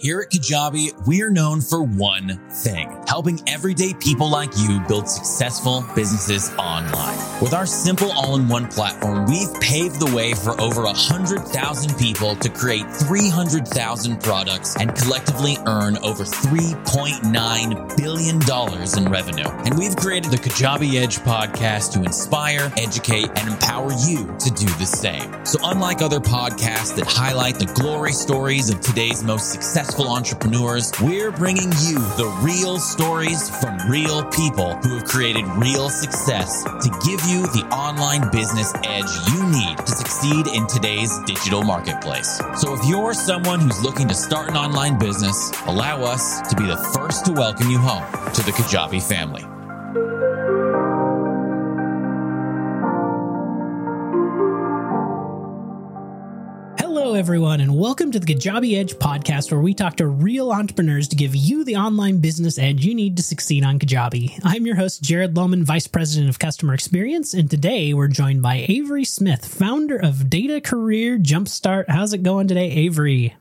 Here at Kajabi, we're known for one thing, helping everyday people like you build successful businesses online. With our simple all-in-one platform, we've paved the way for over 100,000 people to create 300,000 products and collectively earn over $3.9 billion in revenue. And we've created the Kajabi Edge podcast to inspire, educate, and empower you to do the same. So unlike other podcasts that highlight the glory stories of today's most successful successful entrepreneurs, we're bringing you the real stories from real people who have created real success to give you the online business edge you need to succeed in today's digital marketplace. So if you're someone who's looking to start an online business, allow us to be the first to welcome you home to the Kajabi family. Everyone, and welcome to the Kajabi Edge podcast, where we talk to real entrepreneurs to give you the online business edge you need to succeed on Kajabi. I'm your host, Jared Lohman, Vice President of Customer Experience, and today we're joined by Avery Smith, founder of Data Career Jumpstart. How's it going today, Avery?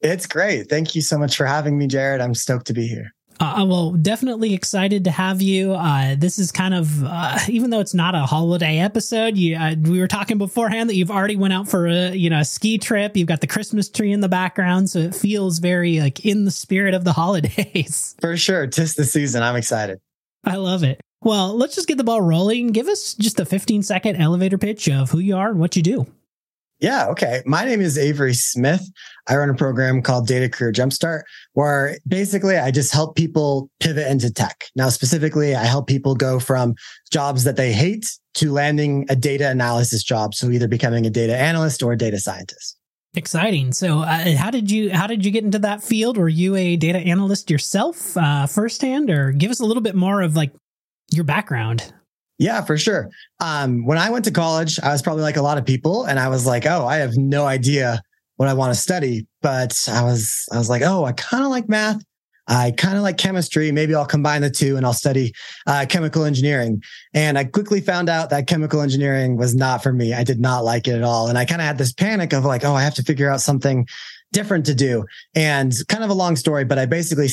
It's great. Thank you so much for having me, Jared. I'm stoked to be here. Uh, well, definitely excited to have you. Uh, this is kind of, uh, even though it's not a holiday episode, you, uh, we were talking beforehand that you've already went out for a, you know, a ski trip. You've got the Christmas tree in the background. So it feels very like in the spirit of the holidays. For sure. Tis the season. I'm excited. I love it. Well, let's just get the ball rolling. Give us just a 15 second elevator pitch of who you are and what you do. Yeah. Okay. My name is Avery Smith. I run a program called Data Career Jumpstart, where basically I just help people pivot into tech. Now, specifically, I help people go from jobs that they hate to landing a data analysis job. So either becoming a data analyst or a data scientist. Exciting. So, uh, how did you how did you get into that field? Were you a data analyst yourself uh, firsthand, or give us a little bit more of like your background? Yeah, for sure. Um, when I went to college, I was probably like a lot of people, and I was like, "Oh, I have no idea what I want to study." But I was, I was like, "Oh, I kind of like math. I kind of like chemistry. Maybe I'll combine the two and I'll study uh, chemical engineering." And I quickly found out that chemical engineering was not for me. I did not like it at all, and I kind of had this panic of like, "Oh, I have to figure out something different to do. And kind of a long story, but I basically,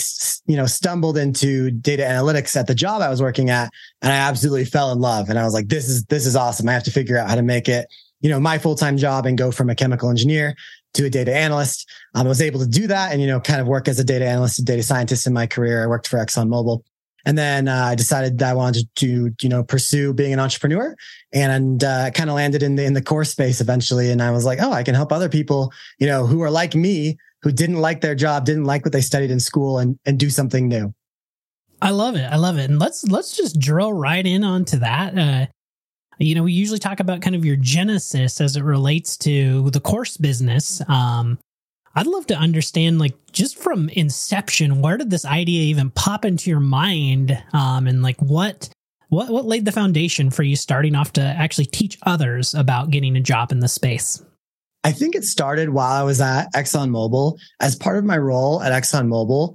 you know, stumbled into data analytics at the job I was working at and I absolutely fell in love. And I was like, this is, this is awesome. I have to figure out how to make it, you know, my full-time job and go from a chemical engineer to a data analyst. Um, I was able to do that and, you know, kind of work as a data analyst and data scientist in my career. I worked for ExxonMobil. And then uh, I decided that I wanted to, you know, pursue being an entrepreneur and uh, kind of landed in the, in the course space eventually. And I was like, oh, I can help other people, you know, who are like me, who didn't like their job, didn't like what they studied in school and, and do something new. I love it. I love it. And let's, let's just drill right in onto that. Uh, you know, we usually talk about kind of your genesis as it relates to the course business. Um, I'd love to understand, like, just from inception, where did this idea even pop into your mind? Um, and like, what, what, what laid the foundation for you starting off to actually teach others about getting a job in the space? I think it started while I was at ExxonMobil. As part of my role at ExxonMobil,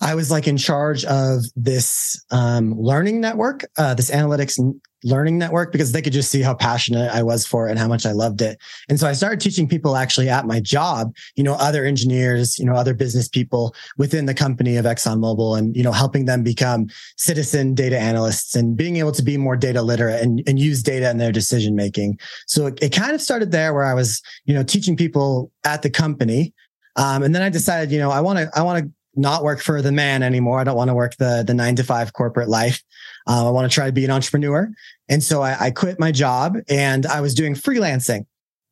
I was like in charge of this um, learning network, uh, this analytics learning network because they could just see how passionate I was for it and how much I loved it. And so I started teaching people actually at my job, you know, other engineers, you know, other business people within the company of ExxonMobil and, you know, helping them become citizen data analysts and being able to be more data literate and, and use data in their decision making. So it, it kind of started there where I was, you know, teaching people at the company. Um, and then I decided, you know, I want to, I want to not work for the man anymore. I don't want to work the the nine to five corporate life. Uh, I want to try to be an entrepreneur. And so I, I quit my job and I was doing freelancing.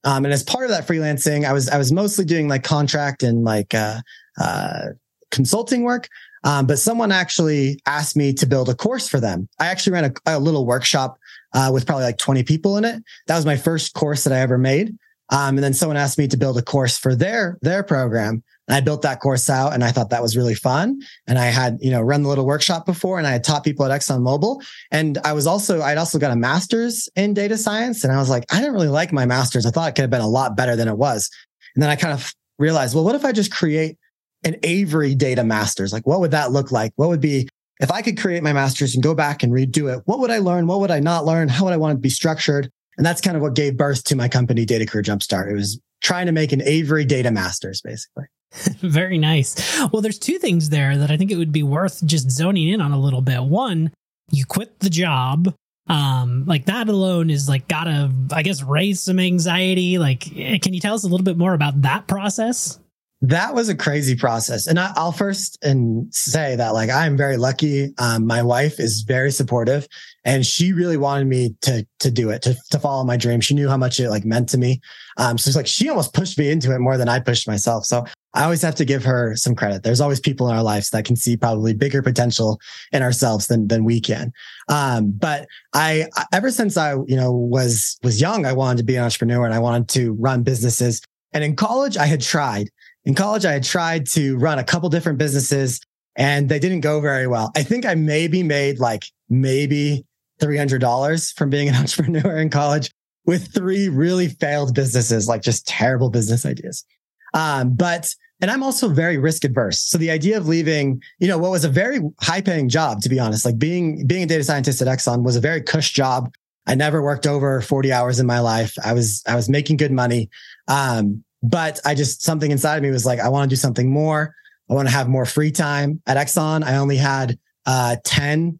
Um, and as part of that freelancing, I was I was mostly doing like contract and like uh, uh, consulting work. Um, but someone actually asked me to build a course for them. I actually ran a, a little workshop uh, with probably like 20 people in it. That was my first course that I ever made. Um, and then someone asked me to build a course for their their program. And I built that course out and I thought that was really fun. And I had, you know, run the little workshop before and I had taught people at ExxonMobil. And I was also, I'd also got a master's in data science. And I was like, I didn't really like my master's. I thought it could have been a lot better than it was. And then I kind of realized, well, what if I just create an Avery data master's? Like, what would that look like? What would be, if I could create my master's and go back and redo it, what would I learn? What would I not learn? How would I want to be structured? And that's kind of what gave birth to my company, Data Career Jumpstart. It was trying to make an Avery data masters, basically. Very nice. Well, there's two things there that I think it would be worth just zoning in on a little bit. One, you quit the job. Um, like that alone is like gotta, I guess, raise some anxiety. Like, eh, can you tell us a little bit more about that process? That was a crazy process. And I, will first and say that like I'm very lucky. Um, my wife is very supportive and she really wanted me to to do it, to, to follow my dream. She knew how much it like meant to me. Um, so it's like she almost pushed me into it more than I pushed myself. So I always have to give her some credit. There's always people in our lives that can see probably bigger potential in ourselves than than we can. Um, but I ever since I, you know, was was young, I wanted to be an entrepreneur and I wanted to run businesses. And in college, I had tried in college, I had tried to run a couple different businesses and they didn't go very well. I think I maybe made like maybe $300 from being an entrepreneur in college with three really failed businesses, like just terrible business ideas. Um, but, and I'm also very risk adverse. So the idea of leaving, you know, what was a very high paying job, to be honest, like being, being a data scientist at Exxon was a very cush job. I never worked over 40 hours in my life. I was, I was making good money. Um, but I just, something inside of me was like, I want to do something more. I want to have more free time at Exxon. I only had, uh, 10,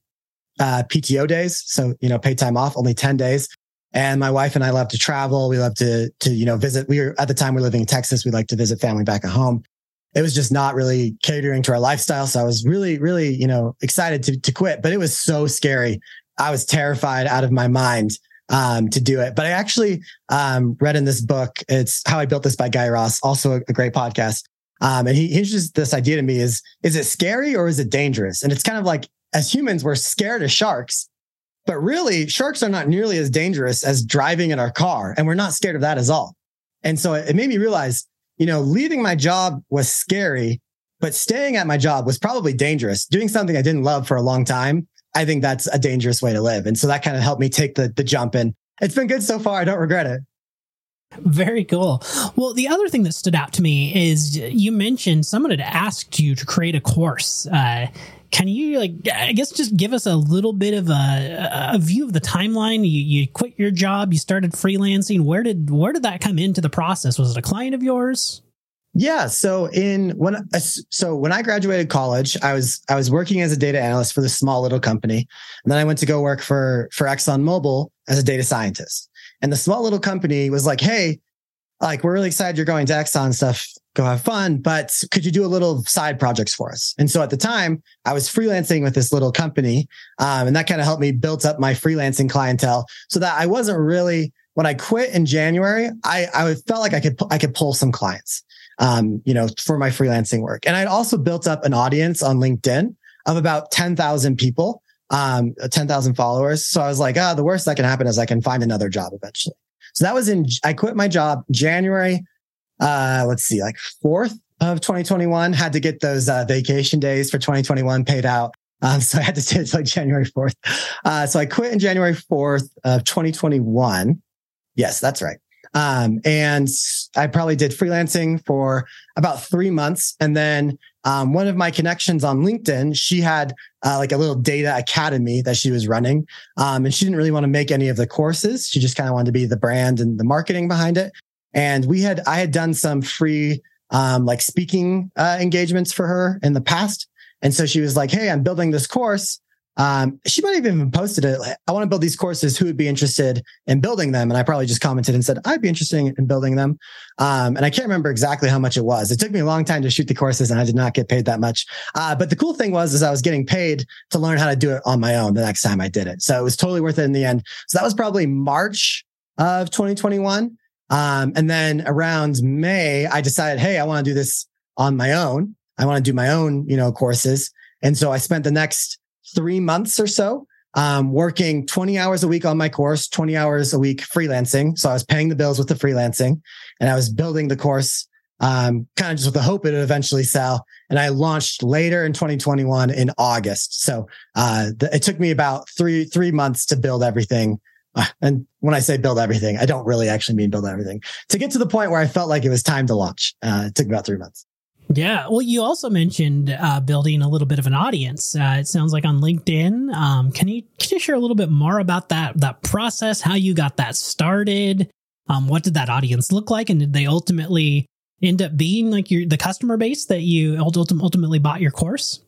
uh, PTO days. So, you know, paid time off, only 10 days. And my wife and I love to travel. We love to, to, you know, visit. We were at the time we are living in Texas. We like to visit family back at home. It was just not really catering to our lifestyle. So I was really, really, you know, excited to, to quit, but it was so scary. I was terrified out of my mind um, to do it. But I actually um, read in this book, it's How I Built This by Guy Raz, also a, a great podcast. Um, and he introduced this idea to me is, is it scary or is it dangerous? And it's kind of like, as humans, we're scared of sharks, but really sharks are not nearly as dangerous as driving in our car. And we're not scared of that at all. And so it, made me realize, you know, leaving my job was scary, but staying at my job was probably dangerous. Doing something I didn't love for a long time I think that's a dangerous way to live. And so that kind of helped me take the the jump and it's been good so far. I don't regret it. Very cool. Well, the other thing that stood out to me is you mentioned someone had asked you to create a course. Uh, can you like I guess just give us a little bit of a, a view of the timeline? You you quit your job, you started freelancing. Where did where did that come into the process? Was it a client of yours? Yeah. So in when so when I graduated college, I was I was working as a data analyst for this small little company, and then I went to go work for for ExxonMobil as a data scientist. And the small little company was like, "Hey, like we're really excited you're going to Exxon stuff. Go have fun, but could you do a little side projects for us?" And so at the time, I was freelancing with this little company, um, and that kind of helped me build up my freelancing clientele, so that I wasn't really when I quit in January, I I felt like I could I could pull some clients um, you know, for my freelancing work. And I'd also built up an audience on LinkedIn of about 10,000 people, um, 10,000 followers. So I was like, ah, oh, the worst that can happen is I can find another job eventually. So that was in, I quit my job January, uh, let's see, like 4th of 2021, had to get those uh, vacation days for 2021 paid out. Um, so I had to stay until like January 4th. Uh, so I quit in January 4th of 2021. Yes, that's right. Um, and I probably did freelancing for about three months. And then um, one of my connections on LinkedIn, she had uh, like a little data academy that she was running. Um, and she didn't really want to make any of the courses. She just kind of wanted to be the brand and the marketing behind it. And we had, I had done some free, um, like speaking uh, engagements for her in the past. And so she was like, Hey, I'm building this course. Um, she might have even posted it. I want to build these courses. Who would be interested in building them? And I probably just commented and said, I'd be interested in building them. Um, and I can't remember exactly how much it was. It took me a long time to shoot the courses and I did not get paid that much. Uh, but the cool thing was, is I was getting paid to learn how to do it on my own the next time I did it. So it was totally worth it in the end. So that was probably March of 2021. Um, and then around May, I decided, Hey, I want to do this on my own. I want to do my own, you know, courses. And so I spent the next three months or so, um, working 20 hours a week on my course, 20 hours a week freelancing. So I was paying the bills with the freelancing and I was building the course, um, kind of just with the hope it would eventually sell. And I launched later in 2021 in August. So, uh, the, it took me about three, three months to build everything. Uh, and when I say build everything, I don't really actually mean build everything to get to the point where I felt like it was time to launch. Uh, it took about three months. Yeah. Well, you also mentioned uh, building a little bit of an audience. Uh, it sounds like on LinkedIn. Um, can you can you share a little bit more about that that process? How you got that started? Um, what did that audience look like, and did they ultimately end up being like your the customer base that you ultimately bought your course?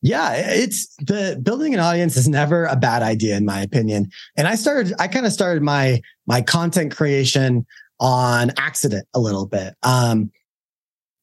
Yeah, it's the building an audience is never a bad idea in my opinion. And I started, I kind of started my my content creation on accident a little bit. Um,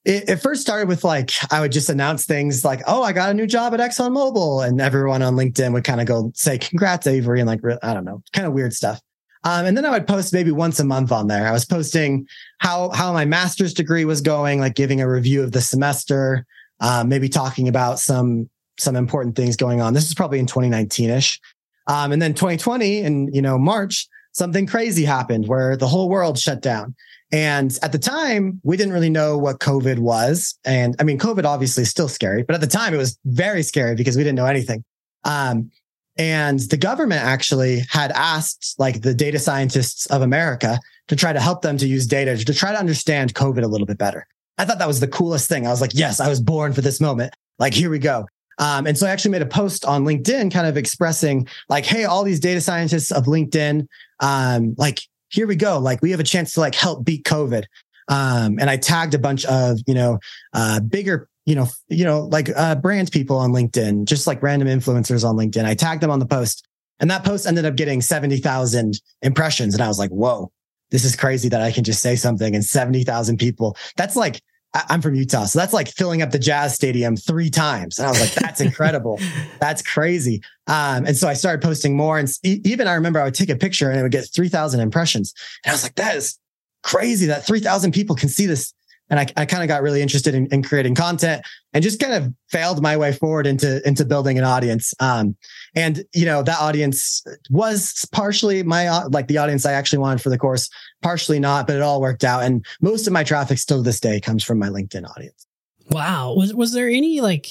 it, it, first started with like I would just announce things like, "Oh, I got a new job at ExxonMobil," and everyone on LinkedIn would kind of go say, "Congrats, Avery," and like I don't know, kind of weird stuff. Um, and then I would post maybe once a month on there. I was posting how how my master's degree was going, like giving a review of the semester, uh, maybe talking about some some important things going on. This is probably in 2019 ish. Um, and then 2020 in, you know, March, something crazy happened where the whole world shut down. And at the time, we didn't really know what COVID was. And I mean, COVID obviously is still scary, but at the time it was very scary because we didn't know anything. Um, and the government actually had asked like the data scientists of America to try to help them to use data to try to understand COVID a little bit better. I thought that was the coolest thing. I was like, yes, I was born for this moment. Like, here we go. Um, and so I actually made a post on LinkedIn kind of expressing like, Hey, all these data scientists of LinkedIn, um, like, here we go. Like we have a chance to like help beat COVID. Um, and I tagged a bunch of, you know, uh, bigger, you know, you know, like, uh, brand people on LinkedIn, just like random influencers on LinkedIn. I tagged them on the post and that post ended up getting 70,000 impressions. And I was like, whoa, this is crazy that I can just say something and 70,000 people. That's like, I'm from Utah. So that's like filling up the jazz stadium three times. And I was like, that's incredible. that's crazy. Um, and so I started posting more. And even I remember I would take a picture and it would get 3,000 impressions. And I was like, that is crazy that 3,000 people can see this and I, I kind of got really interested in, in, creating content and just kind of failed my way forward into into building an audience. Um, and you know that audience was partially my like the audience I actually wanted for the course, partially not, but it all worked out. And most of my traffic still to this day comes from my LinkedIn audience. Wow. Was was there any like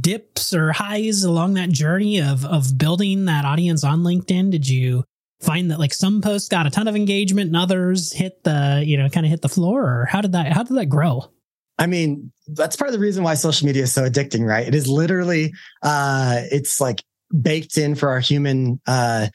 dips or highs along that journey of of building that audience on LinkedIn? Did you find that like some posts got a ton of engagement and others hit the you know kind of hit the floor or how did that how did that grow? I mean that's part of the reason why social media is so addicting right? It is literally uh it's like baked in for our human uh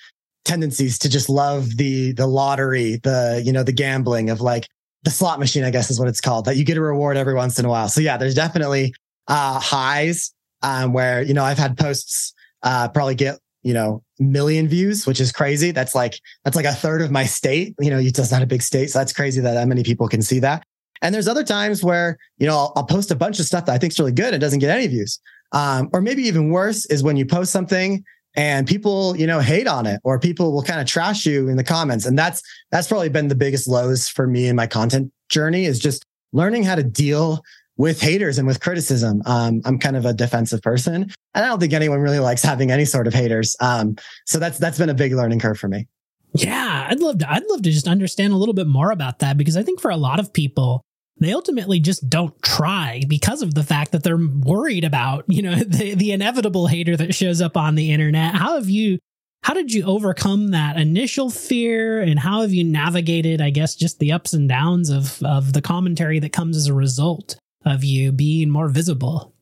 tendencies to just love the the lottery the you know the gambling of like the slot machine i guess is what it's called that you get a reward every once in a while. So yeah there's definitely uh highs um where you know i've had posts uh probably get you know, million views, which is crazy. That's like, that's like a third of my state. You know, Utah's not a big state. So that's crazy that that many people can see that. And there's other times where, you know, I'll, I'll post a bunch of stuff that I think is really good. It doesn't get any views. Um, or maybe even worse is when you post something and people, you know, hate on it or people will kind of trash you in the comments. And that's, that's probably been the biggest lows for me in my content journey is just learning how to deal with haters and with criticism. Um, I'm kind of a defensive person, and I don't think anyone really likes having any sort of haters. Um, so that's that's been a big learning curve for me. Yeah, I'd love to. I'd love to just understand a little bit more about that because I think for a lot of people, they ultimately just don't try because of the fact that they're worried about you know the the inevitable hater that shows up on the internet. How have you? How did you overcome that initial fear and how have you navigated, I guess, just the ups and downs of, of the commentary that comes as a result of you being more visible?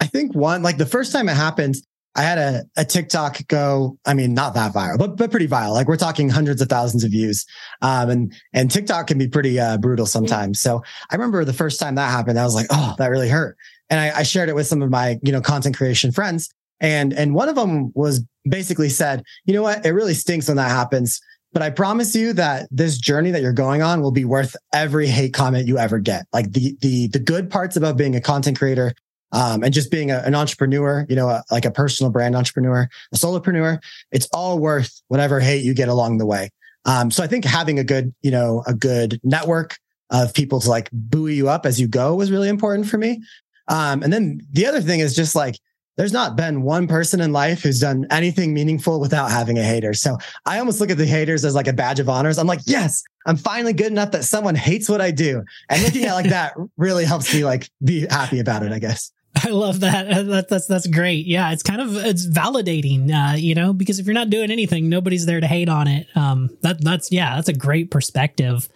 I think one, like the first time it happened, I had a, a TikTok go, I mean, not that viral, but, but pretty viral. Like we're talking hundreds of thousands of views. Um, and, and TikTok can be pretty, uh, brutal sometimes. So I remember the first time that happened, I was like, oh, that really hurt. And I, I shared it with some of my, you know, content creation friends. And, and one of them was basically said, you know what? It really stinks when that happens. But I promise you that this journey that you're going on will be worth every hate comment you ever get. Like the the the good parts about being a content creator um, and just being a, an entrepreneur, you know, a, like a personal brand entrepreneur, a solopreneur, it's all worth whatever hate you get along the way. Um, so I think having a good, you know, a good network of people to like buoy you up as you go was really important for me. Um, and then the other thing is just like there's not been one person in life who's done anything meaningful without having a hater. So I almost look at the haters as like a badge of honors. I'm like, yes, I'm finally good enough that someone hates what I do. And looking at like that really helps me like be happy about it, I guess. I love that. That. That's that's great. Yeah, it's kind of it's validating, uh, you know, because if you're not doing anything, nobody's there to hate on it. Um, that that's yeah, that's a great perspective.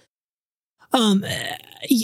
Um,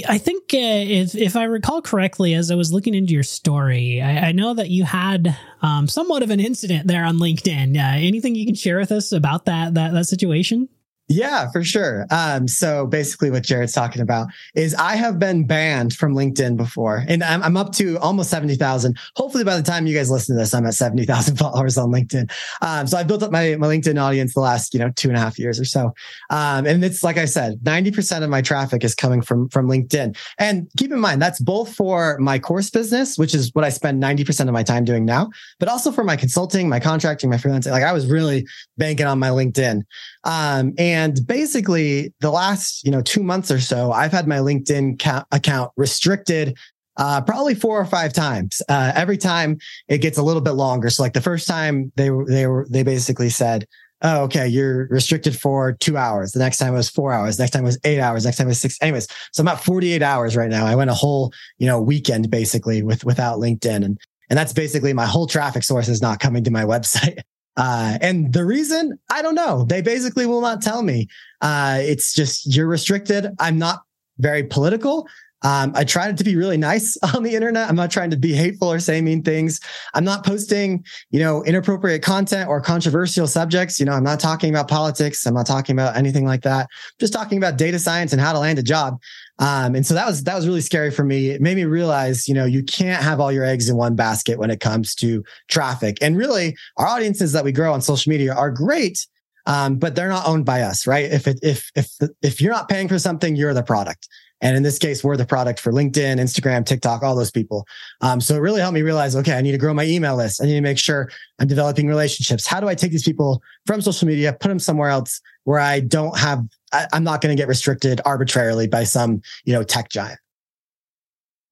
I think uh, if if I recall correctly, as I was looking into your story, I, I know that you had um, somewhat of an incident there on LinkedIn. Uh, anything you can share with us about that that that situation? Yeah, for sure. Um, so basically, what Jared's talking about is I have been banned from LinkedIn before, and I'm, I'm up to almost 70,000. Hopefully, by the time you guys listen to this, I'm at 70,000 followers on LinkedIn. Um, so I've built up my, my LinkedIn audience the last, you know, two and a half years or so. Um, and it's like I said, 90% of my traffic is coming from, from LinkedIn. And keep in mind, that's both for my course business, which is what I spend 90% of my time doing now, but also for my consulting, my contracting, my freelancing. Like I was really banking on my LinkedIn. Um, and basically the last, you know, two months or so, I've had my LinkedIn ca- account restricted uh, probably four or five times. Uh, every time it gets a little bit longer. So like the first time they they were, they basically said, Oh, okay. You're restricted for two hours. The next time it was four hours. Next time it was eight hours. Next time it was six. Anyways, so I'm at 48 hours right now. I went a whole, you know, weekend basically with, without LinkedIn. And, and that's basically my whole traffic source is not coming to my website. Uh, and the reason, I don't know. They basically will not tell me. Uh, it's just you're restricted. I'm not very political. Um, I try to be really nice on the internet. I'm not trying to be hateful or say mean things. I'm not posting, you know, inappropriate content or controversial subjects. You know, I'm not talking about politics. I'm not talking about anything like that. I'm just talking about data science and how to land a job. Um, and so that was that was really scary for me. It made me realize, you know, you can't have all your eggs in one basket when it comes to traffic. And really, our audiences that we grow on social media are great, um, but they're not owned by us, right? If it, if if if you're not paying for something, you're the product. And in this case, we're the product for LinkedIn, Instagram, TikTok, all those people. Um, so it really helped me realize, okay, I need to grow my email list. I need to make sure I'm developing relationships. How do I take these people from social media, put them somewhere else where I don't have, I, I'm not going to get restricted arbitrarily by some, you know, tech giant.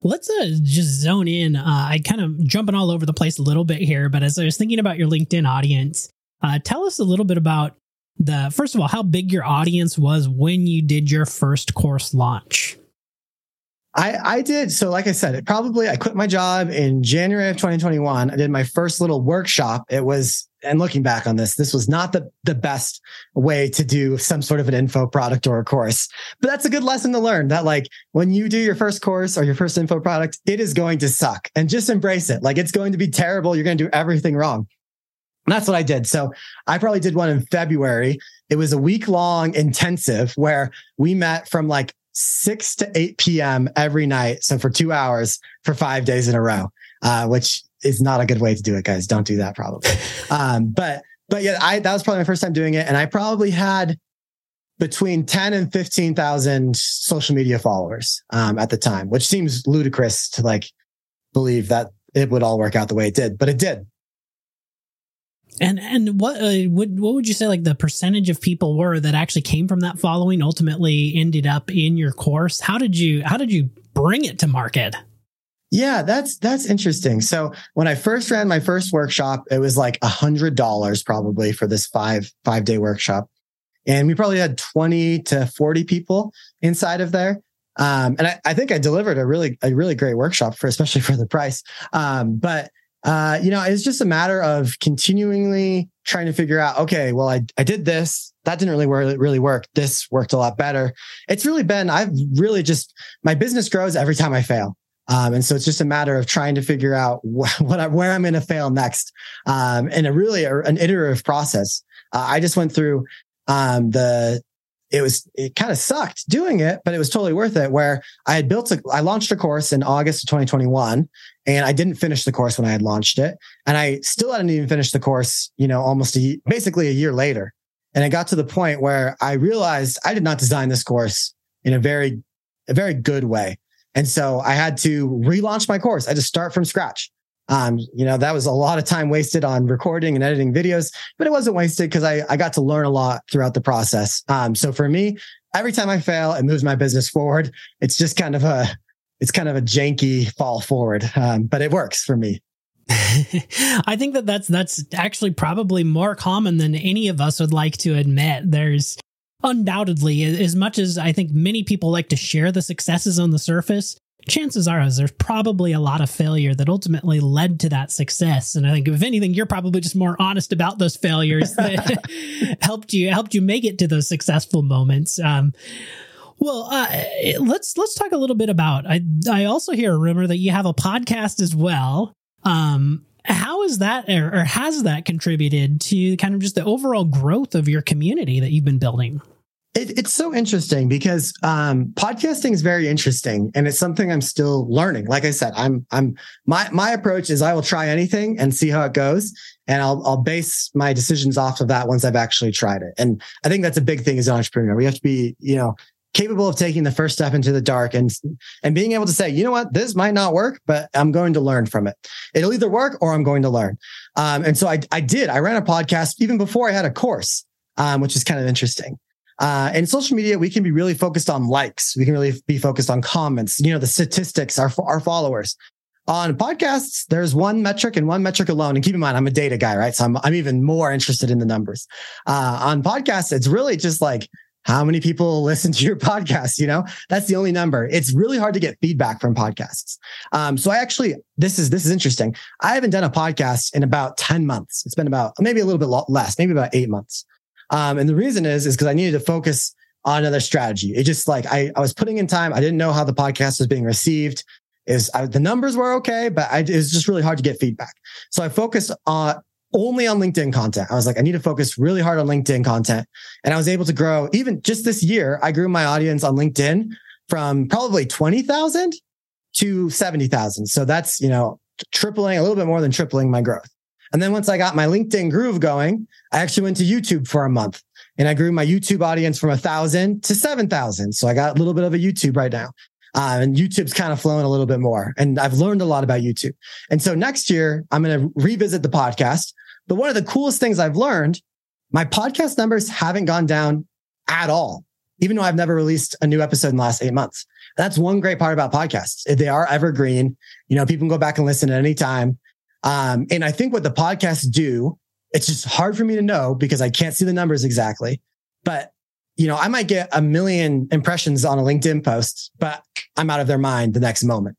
Let's uh, just zone in. Uh, I kind of jumping all over the place a little bit here, but as I was thinking about your LinkedIn audience, uh, tell us a little bit about the first of all how big your audience was when you did your first course launch I, I did. So, like I said, it probably, I quit my job in January of 2021. I did my first little workshop. It was, and looking back on this, this was not the, the best way to do some sort of an info product or a course. But that's a good lesson to learn that, like, when you do your first course or your first info product, it is going to suck and just embrace it. Like, it's going to be terrible. You're going to do everything wrong. And that's what I did. So I probably did one in February. It was a week long intensive where we met from like 6 to 8 p.m. every night. So for two hours for five days in a row, uh, which is not a good way to do it, guys. Don't do that probably. Um, but, but yeah, I, that was probably my first time doing it. And I probably had between 10 and 15,000 social media followers, um, at the time, which seems ludicrous to like believe that it would all work out the way it did, but it did. And and what uh, what what would you say like the percentage of people were that actually came from that following ultimately ended up in your course? How did you how did you bring it to market? Yeah, that's that's interesting. So when I first ran my first workshop, it was like a hundred dollars probably for this five five day workshop, and we probably had twenty to forty people inside of there. Um, and I, I, think I delivered a really a really great workshop for especially for the price. Um, but uh, you know, it's just a matter of continually trying to figure out, okay, well, I, I did this. That didn't really work, really work. This worked a lot better. It's really been, I've really just, my business grows every time I fail. Um, and so it's just a matter of trying to figure out wh- what I, where I'm going to fail next. Um, and a really a, an iterative process. Uh, I just went through, um, the, it was it kind of sucked doing it, but it was totally worth it. Where I had built a, I launched a course in August of 2021, and I didn't finish the course when I had launched it, and I still hadn't even finished the course. You know, almost a basically a year later, and it got to the point where I realized I did not design this course in a very a very good way, and so I had to relaunch my course. I to start from scratch. Um, you know, that was a lot of time wasted on recording and editing videos, but it wasn't wasted because I, I got to learn a lot throughout the process. Um, so for me, every time I fail, it moves my business forward. It's just kind of a, it's kind of a janky fall forward. Um, but it works for me. I think that that's that's actually probably more common than any of us would like to admit. There's undoubtedly as much as I think many people like to share the successes on the surface, chances are is there's probably a lot of failure that ultimately led to that success. And I think if anything, you're probably just more honest about those failures that helped you helped you make it to those successful moments. Um, well, uh, let's let's talk a little bit about. I I also hear a rumor that you have a podcast as well. Um, how is that, or, or has that contributed to kind of just the overall growth of your community that you've been building? It, it's so interesting because um, podcasting is very interesting, and it's something I'm still learning. Like I said, I'm I'm my my approach is I will try anything and see how it goes, and I'll I'll base my decisions off of that once I've actually tried it. And I think that's a big thing as an entrepreneur. We have to be you know capable of taking the first step into the dark and and being able to say, you know what, this might not work, but I'm going to learn from it. It'll either work or I'm going to learn. Um, and so I I did. I ran a podcast even before I had a course, um, which is kind of interesting. Uh, in social media, we can be really focused on likes. We can really be focused on comments, you know, the statistics, our, our followers. On podcasts, there's one metric and one metric alone. And keep in mind, I'm a data guy, right? So I'm, I'm even more interested in the numbers. Uh, on podcasts, it's really just like, how many people listen to your podcast? You know, that's the only number. It's really hard to get feedback from podcasts. Um, so I actually, this is, this is interesting. I haven't done a podcast in about 10 months. It's been about maybe a little bit less, maybe about eight months. Um, and the reason is, is because I needed to focus on another strategy. It just like I, I was putting in time. I didn't know how the podcast was being received. Is the numbers were okay, but I, it was just really hard to get feedback. So I focused on only on LinkedIn content. I was like, I need to focus really hard on LinkedIn content. And I was able to grow even just this year. I grew my audience on LinkedIn from probably 20,000 to 70,000. So that's, you know, tripling a little bit more than tripling my growth. And then once I got my LinkedIn groove going, I actually went to YouTube for a month and I grew my YouTube audience from a thousand to 7,000. So I got a little bit of a YouTube right now. Uh, and YouTube's kind of flowing a little bit more. And I've learned a lot about YouTube. And so next year, I'm going to revisit the podcast. But one of the coolest things I've learned, my podcast numbers haven't gone down at all, even though I've never released a new episode in the last eight months. That's one great part about podcasts. They are evergreen. You know, people can go back and listen at any time. Um, and I think what the podcasts do, it's just hard for me to know because I can't see the numbers exactly. But, you know, I might get a million impressions on a LinkedIn post, but I'm out of their mind the next moment.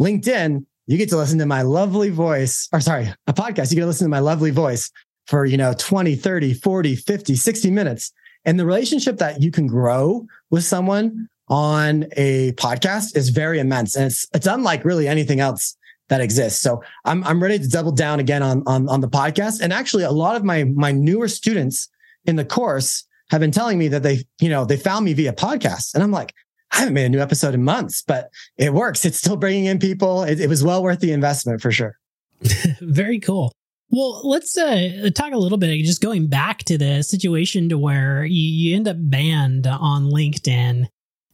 LinkedIn, you get to listen to my lovely voice, or sorry, a podcast, you get to listen to my lovely voice for, you know, 20, 30, 40, 50, 60 minutes. And the relationship that you can grow with someone on a podcast is very immense. And it's, it's unlike really anything else that exists. So I'm I'm ready to double down again on on on the podcast. And actually, a lot of my my newer students in the course have been telling me that they you know they found me via podcast, and I'm like. I haven't made a new episode in months, but it works. It's still bringing in people. It, it was well worth the investment for sure. Very cool. Well, let's uh, talk a little bit, just going back to the situation to where you, you end up banned on LinkedIn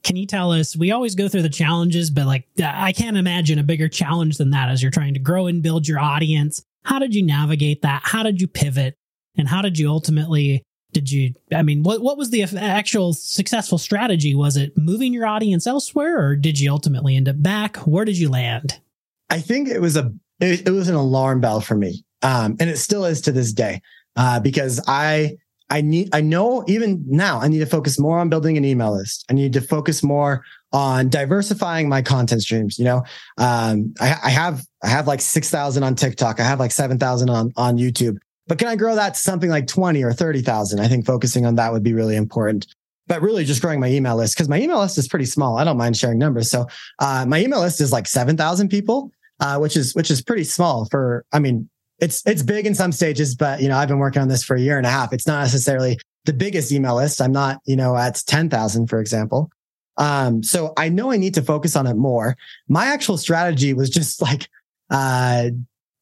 can you tell us? We always go through the challenges, but like I can't imagine a bigger challenge than that as you're trying to grow and build your audience. How did you navigate that? How did you pivot? And how did you ultimately did you I mean what what was the actual successful strategy? Was it moving your audience elsewhere or did you ultimately end up back? Where did you land? I think it was a it, it was an alarm bell for me. Um, and it still is to this day. Uh, because I I need, I know even now I need to focus more on building an email list. I need to focus more on diversifying my content streams. You know, um, I, I have, I have like 6,000 on TikTok. I have like 7,000 on, on YouTube, but can I grow that to something like 20 or 30,000? I think focusing on that would be really important but really just growing my email list because my email list is pretty small. I don't mind sharing numbers. So, uh, my email list is like 7,000 people, uh, which is, which is pretty small for, I mean, it's it's big in some stages, but you know, I've been working on this for a year and a half. It's not necessarily the biggest email list. I'm not, you know, at 10,000, for example. Um, so I know I need to focus on it more. My actual strategy was just like, uh,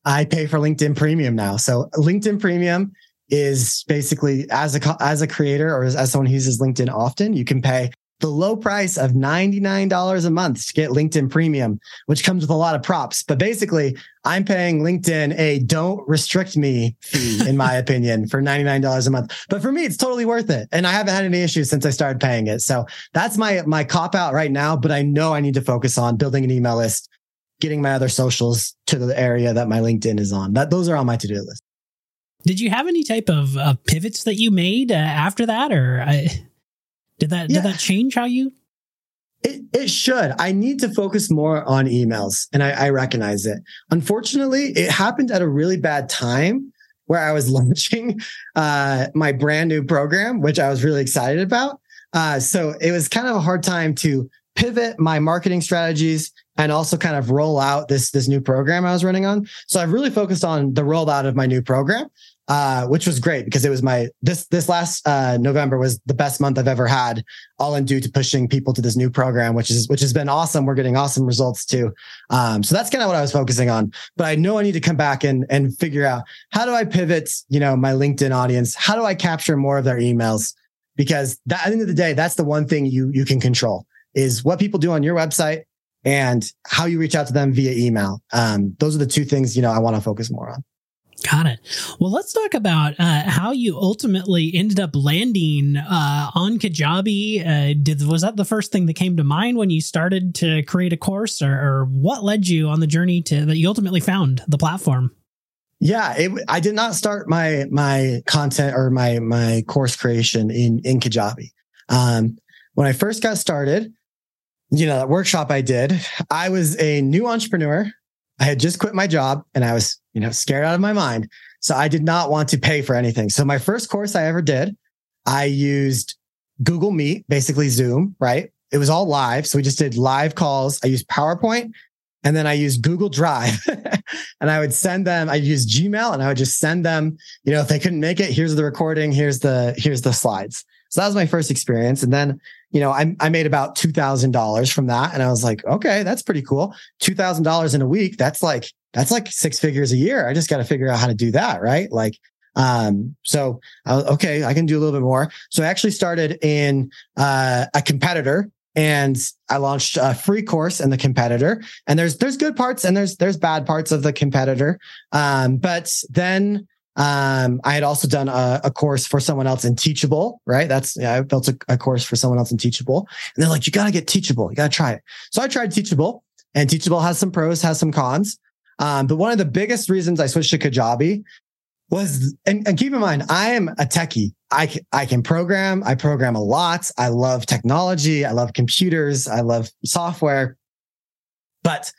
I pay for LinkedIn premium now. So LinkedIn premium is basically as a, as a creator or as, as someone who uses LinkedIn often, you can pay the low price of $99 a month to get LinkedIn premium, which comes with a lot of props. But basically, I'm paying LinkedIn a don't restrict me fee, in my opinion, for $99 a month. But for me, it's totally worth it. And I haven't had any issues since I started paying it. So that's my, my cop out right now. But I know I need to focus on building an email list, getting my other socials to the area that my LinkedIn is on. That those are on my to do list. Did you have any type of uh, pivots that you made uh, after that, or I, did that yeah. did that change how you? It it should. I need to focus more on emails, and I, I recognize it. Unfortunately, it happened at a really bad time where I was launching uh, my brand new program, which I was really excited about. Uh, so it was kind of a hard time to pivot my marketing strategies and also kind of roll out this this new program I was running on. So I've really focused on the rollout of my new program, uh, which was great because it was my this this last uh, November was the best month I've ever had, all in due to pushing people to this new program, which is which has been awesome. We're getting awesome results too. Um, so that's kind of what I was focusing on. But I know I need to come back and and figure out how do I pivot, you know, my LinkedIn audience? How do I capture more of their emails? Because that, at the end of the day, that's the one thing you you can control is what people do on your website and how you reach out to them via email. Um, those are the two things, you know, I want to focus more on. Got it. Well, let's talk about uh, how you ultimately ended up landing uh, on Kajabi. Uh, did was that the first thing that came to mind when you started to create a course, or, or what led you on the journey to that you ultimately found the platform? Yeah, it, I did not start my my content or my my course creation in in Kajabi. Um, when I first got started, you know, that workshop I did, I was a new entrepreneur. I had just quit my job and I was, you know, scared out of my mind. So I did not want to pay for anything. So my first course I ever did, I used Google Meet, basically Zoom, right? It was all live. So we just did live calls. I used PowerPoint and then I used Google Drive and I would send them, I'd use Gmail and I would just send them, you know, if they couldn't make it, here's the recording, here's the, here's the slides. So that was my first experience. And then, you know, I, I made about $2,000 from that. And I was like, okay, that's pretty cool. $2,000 in a week. That's like, that's like six figures a year. I just got to figure out how to do that. Right. Like, um, so okay, I can do a little bit more. So I actually started in, uh, a competitor and I launched a free course in the competitor. And there's there's good parts and there's there's bad parts of the competitor. Um, but then um, I had also done a, a, course for someone else in Teachable, right? That's, yeah, I built a, a course for someone else in Teachable. And they're like, you got to get Teachable. You got to try it. So I tried Teachable and Teachable has some pros, has some cons. Um, but one of the biggest reasons I switched to Kajabi was, and, and keep in mind, I am a techie. I, I can program. I program a lot. I love technology. I love computers. I love software. But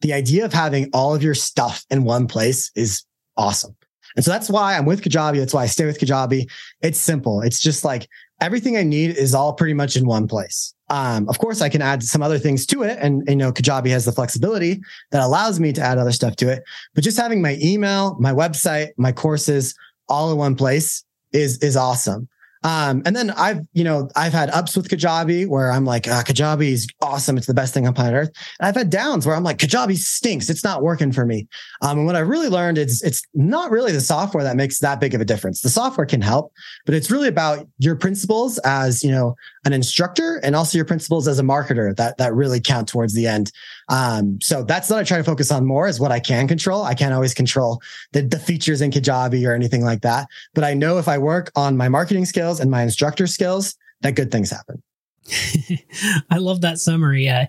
the idea of having all of your stuff in one place is awesome. And so that's why I'm with Kajabi. That's why I stay with Kajabi. It's simple. It's just like everything I need is all pretty much in one place. Um, of course, I can add some other things to it. And, you know, Kajabi has the flexibility that allows me to add other stuff to it. But just having my email, my website, my courses all in one place is, is awesome. Um, and then I've, you know, I've had ups with Kajabi where I'm like, ah, Kajabi is awesome. It's the best thing on planet Earth. And I've had downs where I'm like, Kajabi stinks. It's not working for me. Um, and what I really learned is it's not really the software that makes that big of a difference. The software can help, but it's really about your principles as, you know, an instructor and also your principles as a marketer that, that really count towards the end. Um, so that's what I try to focus on more is what I can control. I can't always control the, the features in Kajabi or anything like that. But I know if I work on my marketing skills and my instructor skills, that good things happen. I love that summary. Uh,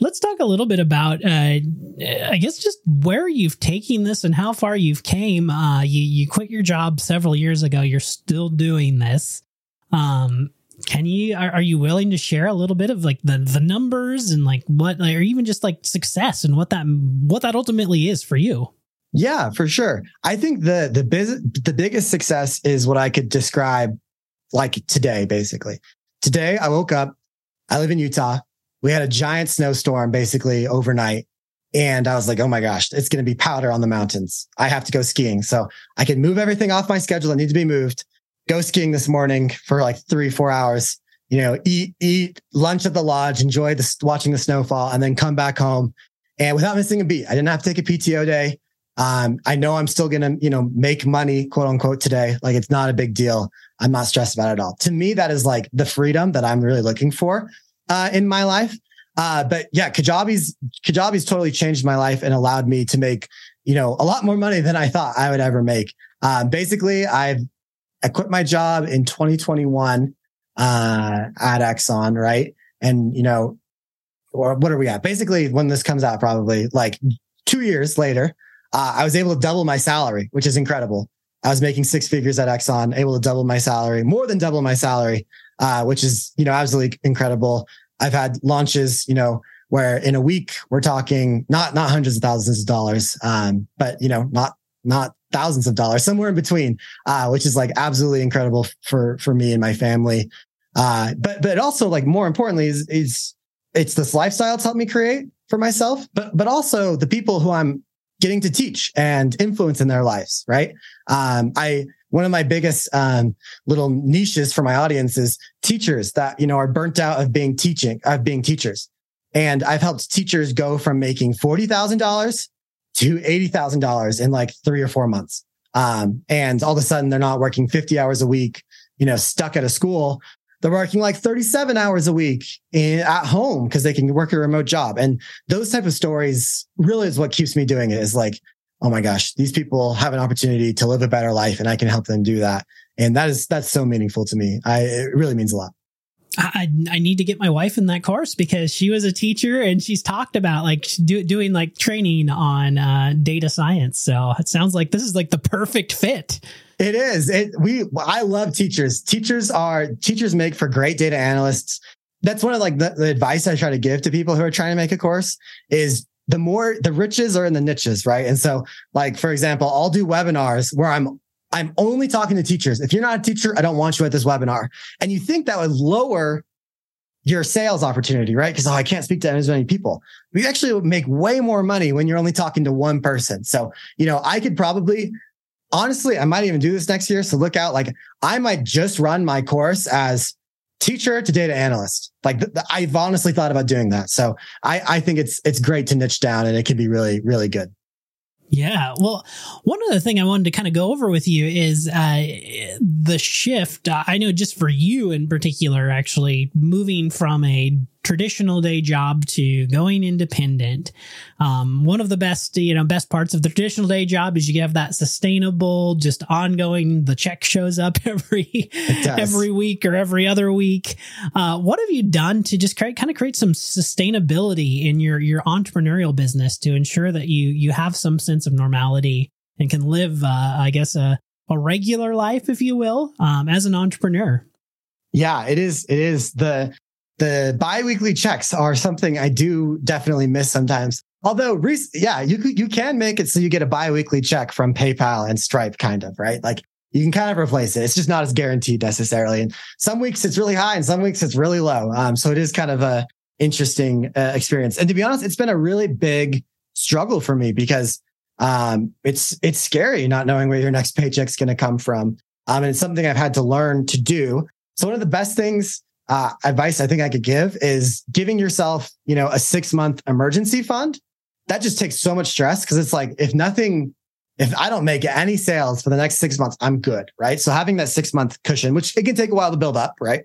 let's talk a little bit about, uh, I guess, just where you've taken this and how far you've came. Uh, you you quit your job several years ago. You're still doing this. Um, can you are, are, you willing to share a little bit of like the the numbers and like what, or even just like success and what that what that ultimately is for you? Yeah, for sure. I think the the biz, the biggest success is what I could describe like today, basically. Today, I woke up. I live in Utah. We had a giant snowstorm basically overnight. And I was like, oh my gosh, it's going to be powder on the mountains. I have to go skiing. So I can move everything off my schedule that needs to be moved, go skiing this morning for like three, four hours, you know, eat, eat lunch at the lodge, enjoy the, watching the snowfall and then come back home and without missing a beat. I didn't have to take a PTO day. Um, I know I'm still going to, you know, make money, quote unquote, today. Like it's not a big deal. I'm not stressed about it at all. To me, that is like the freedom that I'm really looking for uh, in my life. Uh, but yeah, Kajabi's Kajabi's totally changed my life and allowed me to make, you know, a lot more money than I thought I would ever make. Uh, basically, I've I quit my job in 2021 uh, at Exxon, right? And you know, or what are we at? Basically, when this comes out, probably like two years later, uh, I was able to double my salary, which is incredible. I was making six figures at Exxon, able to double my salary, more than double my salary, uh, which is, you know, absolutely incredible. I've had launches, you know, where in a week we're talking not, not hundreds of thousands of dollars, um, but, you know, not, not thousands of dollars, somewhere in between, uh, which is like absolutely incredible for, for me and my family. Uh, but, but also like more importantly is, is it's this lifestyle it's helped me create for myself, but, but also the people who I'm getting to teach and influence in their lives. Right. Um, I, one of my biggest um, little niches for my audience is teachers that you know are burnt out of being teaching of being teachers and i've helped teachers go from making $40000 to $80000 in like three or four months um, and all of a sudden they're not working 50 hours a week you know stuck at a school they're working like 37 hours a week in, at home because they can work a remote job and those type of stories really is what keeps me doing it is like oh my gosh, these people have an opportunity to live a better life and I can help them do that. And that is, that's so meaningful to me. I, it really means a lot. I, I need to get my wife in that course because she was a teacher and she's talked about like do, doing like training on uh, data science. So it sounds like this is like the perfect fit. It is. It we I love teachers. Teachers are teachers make for great data analysts. That's one of like the, the advice I try to give to people who are trying to make a course is the more the riches are in the niches, right? And so, like for example, I'll do webinars where I'm I'm only talking to teachers. If you're not a teacher, I don't want you at this webinar. And you think that would lower your sales opportunity, right? Because oh, I can't speak to as many people. We actually make way more money when you're only talking to one person. So, you know, I could probably honestly, I might even do this next year. So look out. Like I might just run my course as teacher to data analyst. Like th- th- I've honestly thought about doing that. So I, I think it's it's great to niche down and it can be really really good. Yeah. Well, one other thing I wanted to kind of go over with you is uh, the shift. Uh, I know just for you in particular, actually moving from a traditional day job to going independent. Um, one of the best, you know, best parts of the traditional day job is you have that sustainable, just ongoing. The check shows up every every week or every other week. Uh, what have you done to just create, kind of create some sustainability in your your entrepreneurial business to ensure that you you have some sense of normality and can live, uh, I guess, a a regular life, if you will, um, as an entrepreneur? Yeah, it is. It is the the biweekly checks are something I do definitely miss sometimes. Although, yeah, you you can make it so you get a biweekly check from PayPal and Stripe, kind of right. Like you can kind of replace it. It's just not as guaranteed necessarily. And some weeks it's really high, and some weeks it's really low. Um, so it is kind of a interesting uh, experience. And to be honest, it's been a really big struggle for me because um, it's it's scary not knowing where your next paycheck's going to come from. Um, and it's something I've had to learn to do. So one of the best things uh, advice I think I could give is giving yourself, you know, a six month emergency fund. That just takes so much stress because it's like, if nothing, if I don't make any sales for the next six months, I'm good. Right. So having that six month cushion, which it can take a while to build up, right?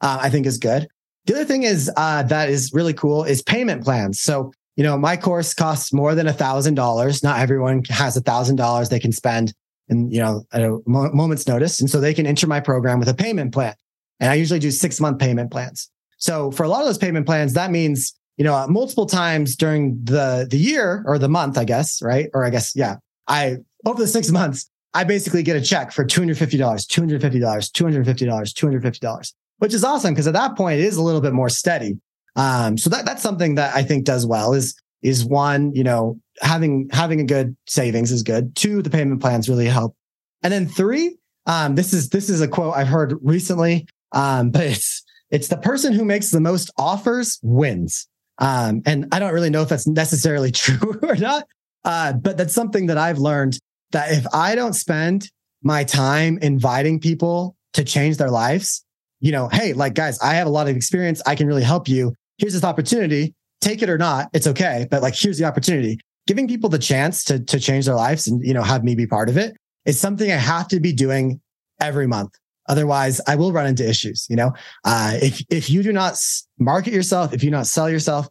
Uh, I think is good. The other thing is, uh, that is really cool is payment plans. So, you know, my course costs more than a thousand dollars. Not everyone has a thousand dollars they can spend in, you know, at a moment's notice. And so they can enter my program with a payment plan. And I usually do six month payment plans. So for a lot of those payment plans, that means, you know, multiple times during the, the year or the month, I guess, right? Or I guess, yeah, I, over the six months, I basically get a check for $250, $250, $250, $250, which is awesome. Cause at that point, it is a little bit more steady. Um, so that, that's something that I think does well is, is one, you know, having, having a good savings is good. Two, the payment plans really help. And then three, um, this is, this is a quote I've heard recently. Um, but it's it's the person who makes the most offers wins. Um, and I don't really know if that's necessarily true or not. Uh, but that's something that I've learned that if I don't spend my time inviting people to change their lives, you know, hey, like guys, I have a lot of experience. I can really help you. Here's this opportunity. Take it or not. It's okay. But like, here's the opportunity. Giving people the chance to, to change their lives and, you know, have me be part of it is something I have to be doing every month. Otherwise, I will run into issues. You know, uh, if if you do not market yourself, if you not sell yourself,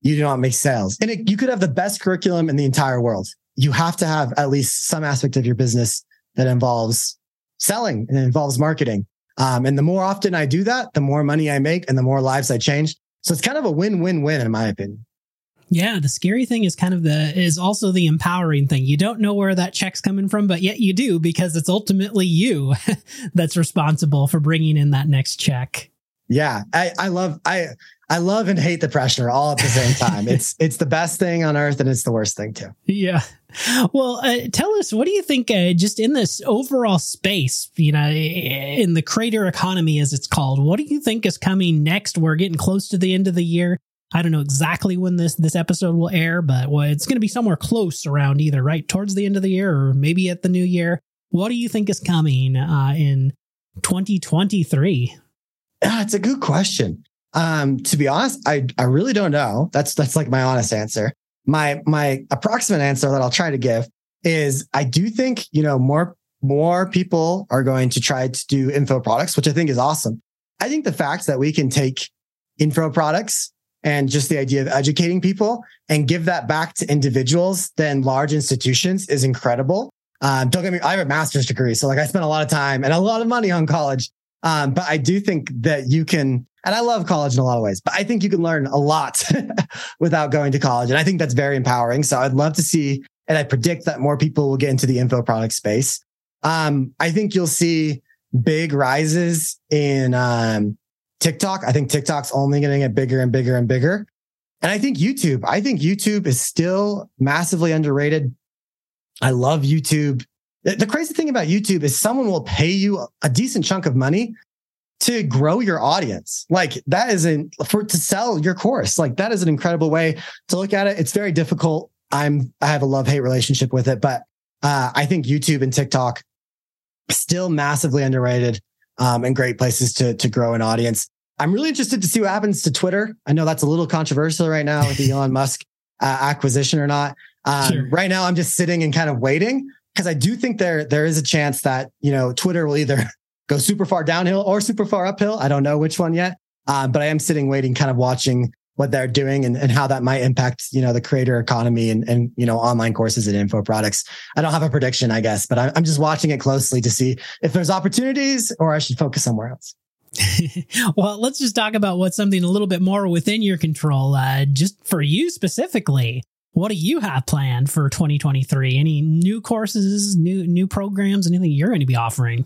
you do not make sales. And it, you could have the best curriculum in the entire world. You have to have at least some aspect of your business that involves selling and involves marketing. Um, and the more often I do that, the more money I make and the more lives I change. So it's kind of a win-win-win in my opinion. Yeah, the scary thing is kind of the is also the empowering thing. You don't know where that check's coming from, but yet you do because it's ultimately you that's responsible for bringing in that next check. Yeah, I I love I I love and hate the pressure all at the same time. it's it's the best thing on earth and it's the worst thing too. Yeah. Well, uh, tell us what do you think uh, just in this overall space, you know, in the creator economy as it's called. What do you think is coming next? We're getting close to the end of the year. I don't know exactly when this this episode will air, but well, it's going to be somewhere close around either right towards the end of the year or maybe at the new year. What do you think is coming uh, in 2023? That's a good question. Um, to be honest, I, I really don't know. That's, that's like my honest answer. My, my approximate answer that I'll try to give is I do think, you know, more, more people are going to try to do info products, which I think is awesome. I think the fact that we can take info products and just the idea of educating people and give that back to individuals than large institutions is incredible. Um, don't get me, I have a master's degree. So like I spent a lot of time and a lot of money on college. Um, but I do think that you can and I love college in a lot of ways, but I think you can learn a lot without going to college. And I think that's very empowering. So I'd love to see, and I predict that more people will get into the info product space. Um, I think you'll see big rises in, um, TikTok. I think TikTok's only going to get bigger and bigger and bigger. And I think YouTube, I think YouTube is still massively underrated. I love YouTube. The crazy thing about YouTube is someone will pay you a decent chunk of money to grow your audience. Like that isn't for to sell your course. Like that is an incredible way to look at it. It's very difficult. I'm I have a love hate relationship with it, but uh, I think YouTube and TikTok still massively underrated um, and great places to to grow an audience. I'm really interested to see what happens to Twitter. I know that's a little controversial right now with the Elon Musk uh, acquisition or not. Um, sure. Right now, I'm just sitting and kind of waiting because I do think there there is a chance that you know Twitter will either go super far downhill or super far uphill. I don't know which one yet. Uh, but I am sitting waiting, kind of watching what they're doing and, and how that might impact, you know, the creator economy and, and, you know, online courses and info products. I don't have a prediction, I guess, but I'm just watching it closely to see if there's opportunities or I should focus somewhere else. well, let's just talk about what's something a little bit more within your control. Uh, just for you specifically, what do you have planned for 2023? Any new courses, new new programs, anything you're going to be offering?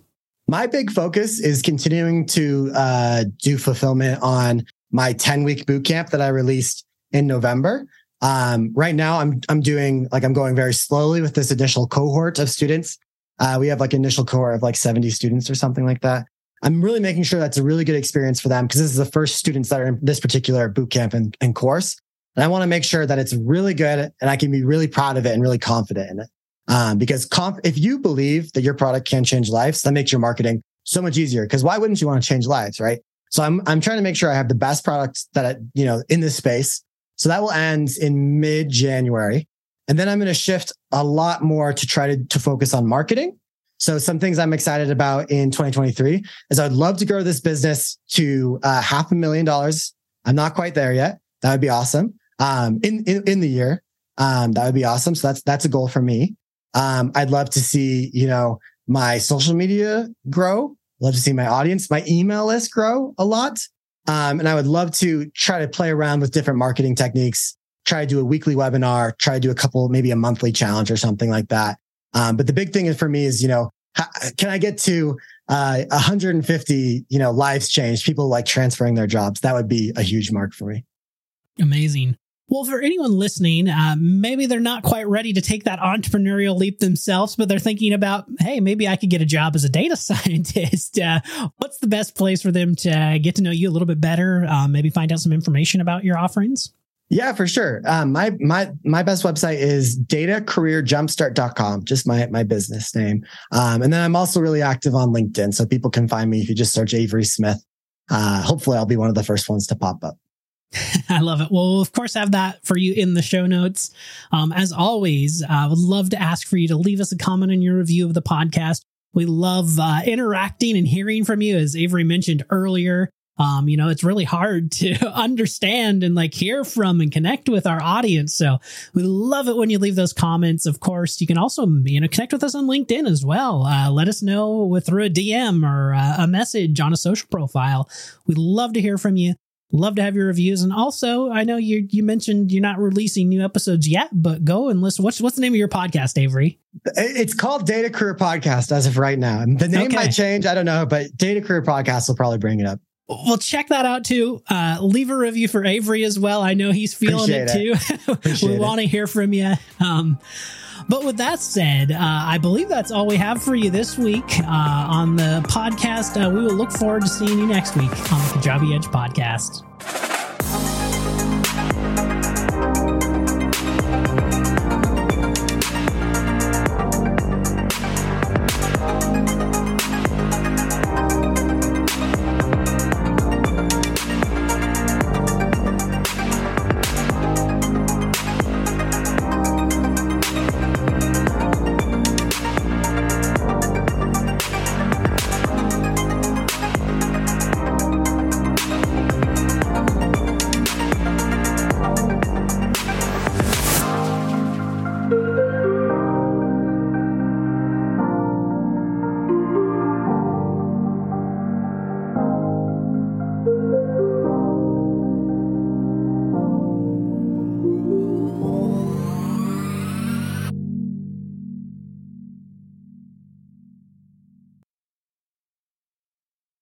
My big focus is continuing to uh, do fulfillment on my 10 week boot camp that I released in November. Um, right now, I'm I'm doing like I'm going very slowly with this initial cohort of students. Uh, we have like initial cohort of like 70 students or something like that. I'm really making sure that's a really good experience for them because this is the first students that are in this particular boot camp and, and course. And I want to make sure that it's really good and I can be really proud of it and really confident in it. Um, because comp- if you believe that your product can change lives, that makes your marketing so much easier. Because why wouldn't you want to change lives, right? So I'm I'm trying to make sure I have the best products that I, you know in this space. So that will end in mid January, and then I'm going to shift a lot more to try to to focus on marketing. So some things I'm excited about in 2023 is I'd love to grow this business to uh, half a million dollars. I'm not quite there yet. That would be awesome. Um, in, in in the year, um, that would be awesome. So that's that's a goal for me. Um, I'd love to see, you know, my social media grow. Love to see my audience, my email list grow a lot. Um, and I would love to try to play around with different marketing techniques, try to do a weekly webinar, try to do a couple, maybe a monthly challenge or something like that. Um, but the big thing for me is, you know, how, can I get to uh, 150, you know, lives changed, people like transferring their jobs? That would be a huge mark for me. Amazing. Well, for anyone listening, uh, maybe they're not quite ready to take that entrepreneurial leap themselves, but they're thinking about, hey, maybe I could get a job as a data scientist. Uh, what's the best place for them to get to know you a little bit better? Uh, maybe find out some information about your offerings? Yeah, for sure. Um, my my my best website is datacareerjumpstart.com, just my my business name. Um, and then I'm also really active on LinkedIn, so people can find me if you just search Avery Smith. Uh, hopefully, I'll be one of the first ones to pop up. I love it. Well, we'll, of course, have that for you in the show notes. Um, as always, I would love to ask for you to leave us a comment on your review of the podcast. We love uh, interacting and hearing from you, as Avery mentioned earlier. Um, you know, it's really hard to understand and like hear from and connect with our audience. So we love it when you leave those comments. Of course, you can also, you know, connect with us on LinkedIn as well. Uh, let us know with through a DM or uh, a message on a social profile. We'd love to hear from you. Love to have your reviews. And also, I know you you mentioned you're not releasing new episodes yet, but go and listen. What's what's the name of your podcast, Avery? It's called Data Career Podcast as of right now. The name okay. might change. I don't know, but Data Career Podcast will probably bring it up. Well, check that out too. Uh, leave a review for Avery as well. I know he's feeling Appreciate it, too. we want to hear from you. Um, but with that said, uh, I believe that's all we have for you this week uh, on the podcast. Uh, we will look forward to seeing you next week on the Kajabi Edge podcast.